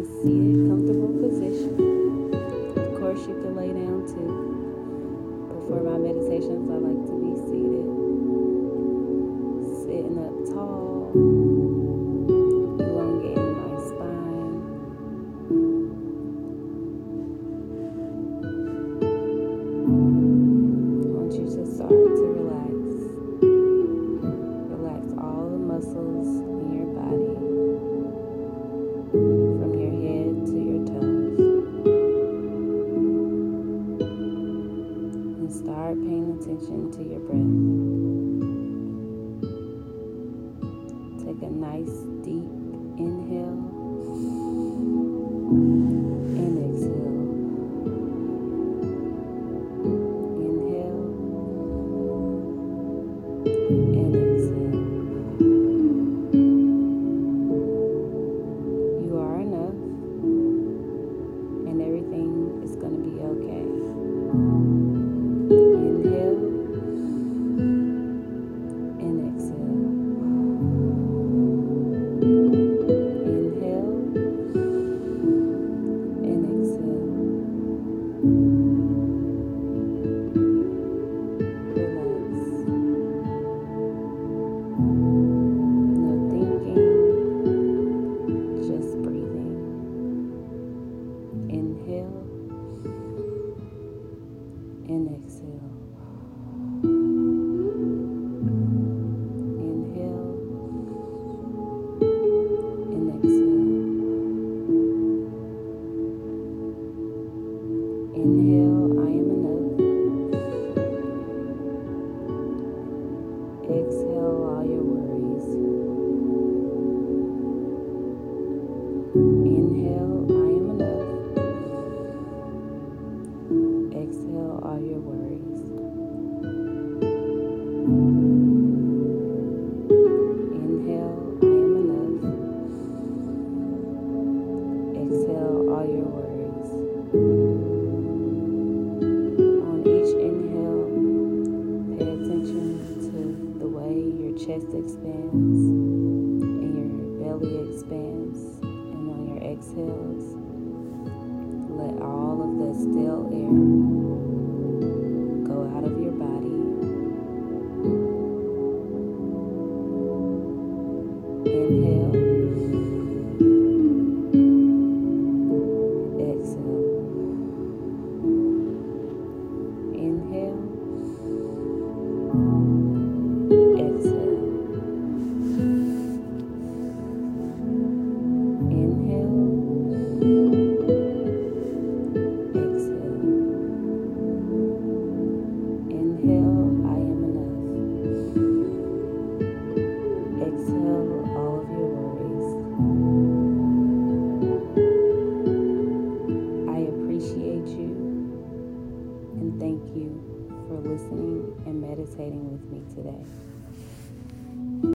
a seated, comfortable position. Of course, you can lay down too. But for my meditations, I like to be seated. Sitting up tall, elongating my spine. I want you to start to relax. Relax all the muscles. And Exhale all your worries. Inhale, I am enough. Exhale all your worries. Expands and your belly expands. And on your exhales, let all of the stale air thank you for listening and meditating with me today.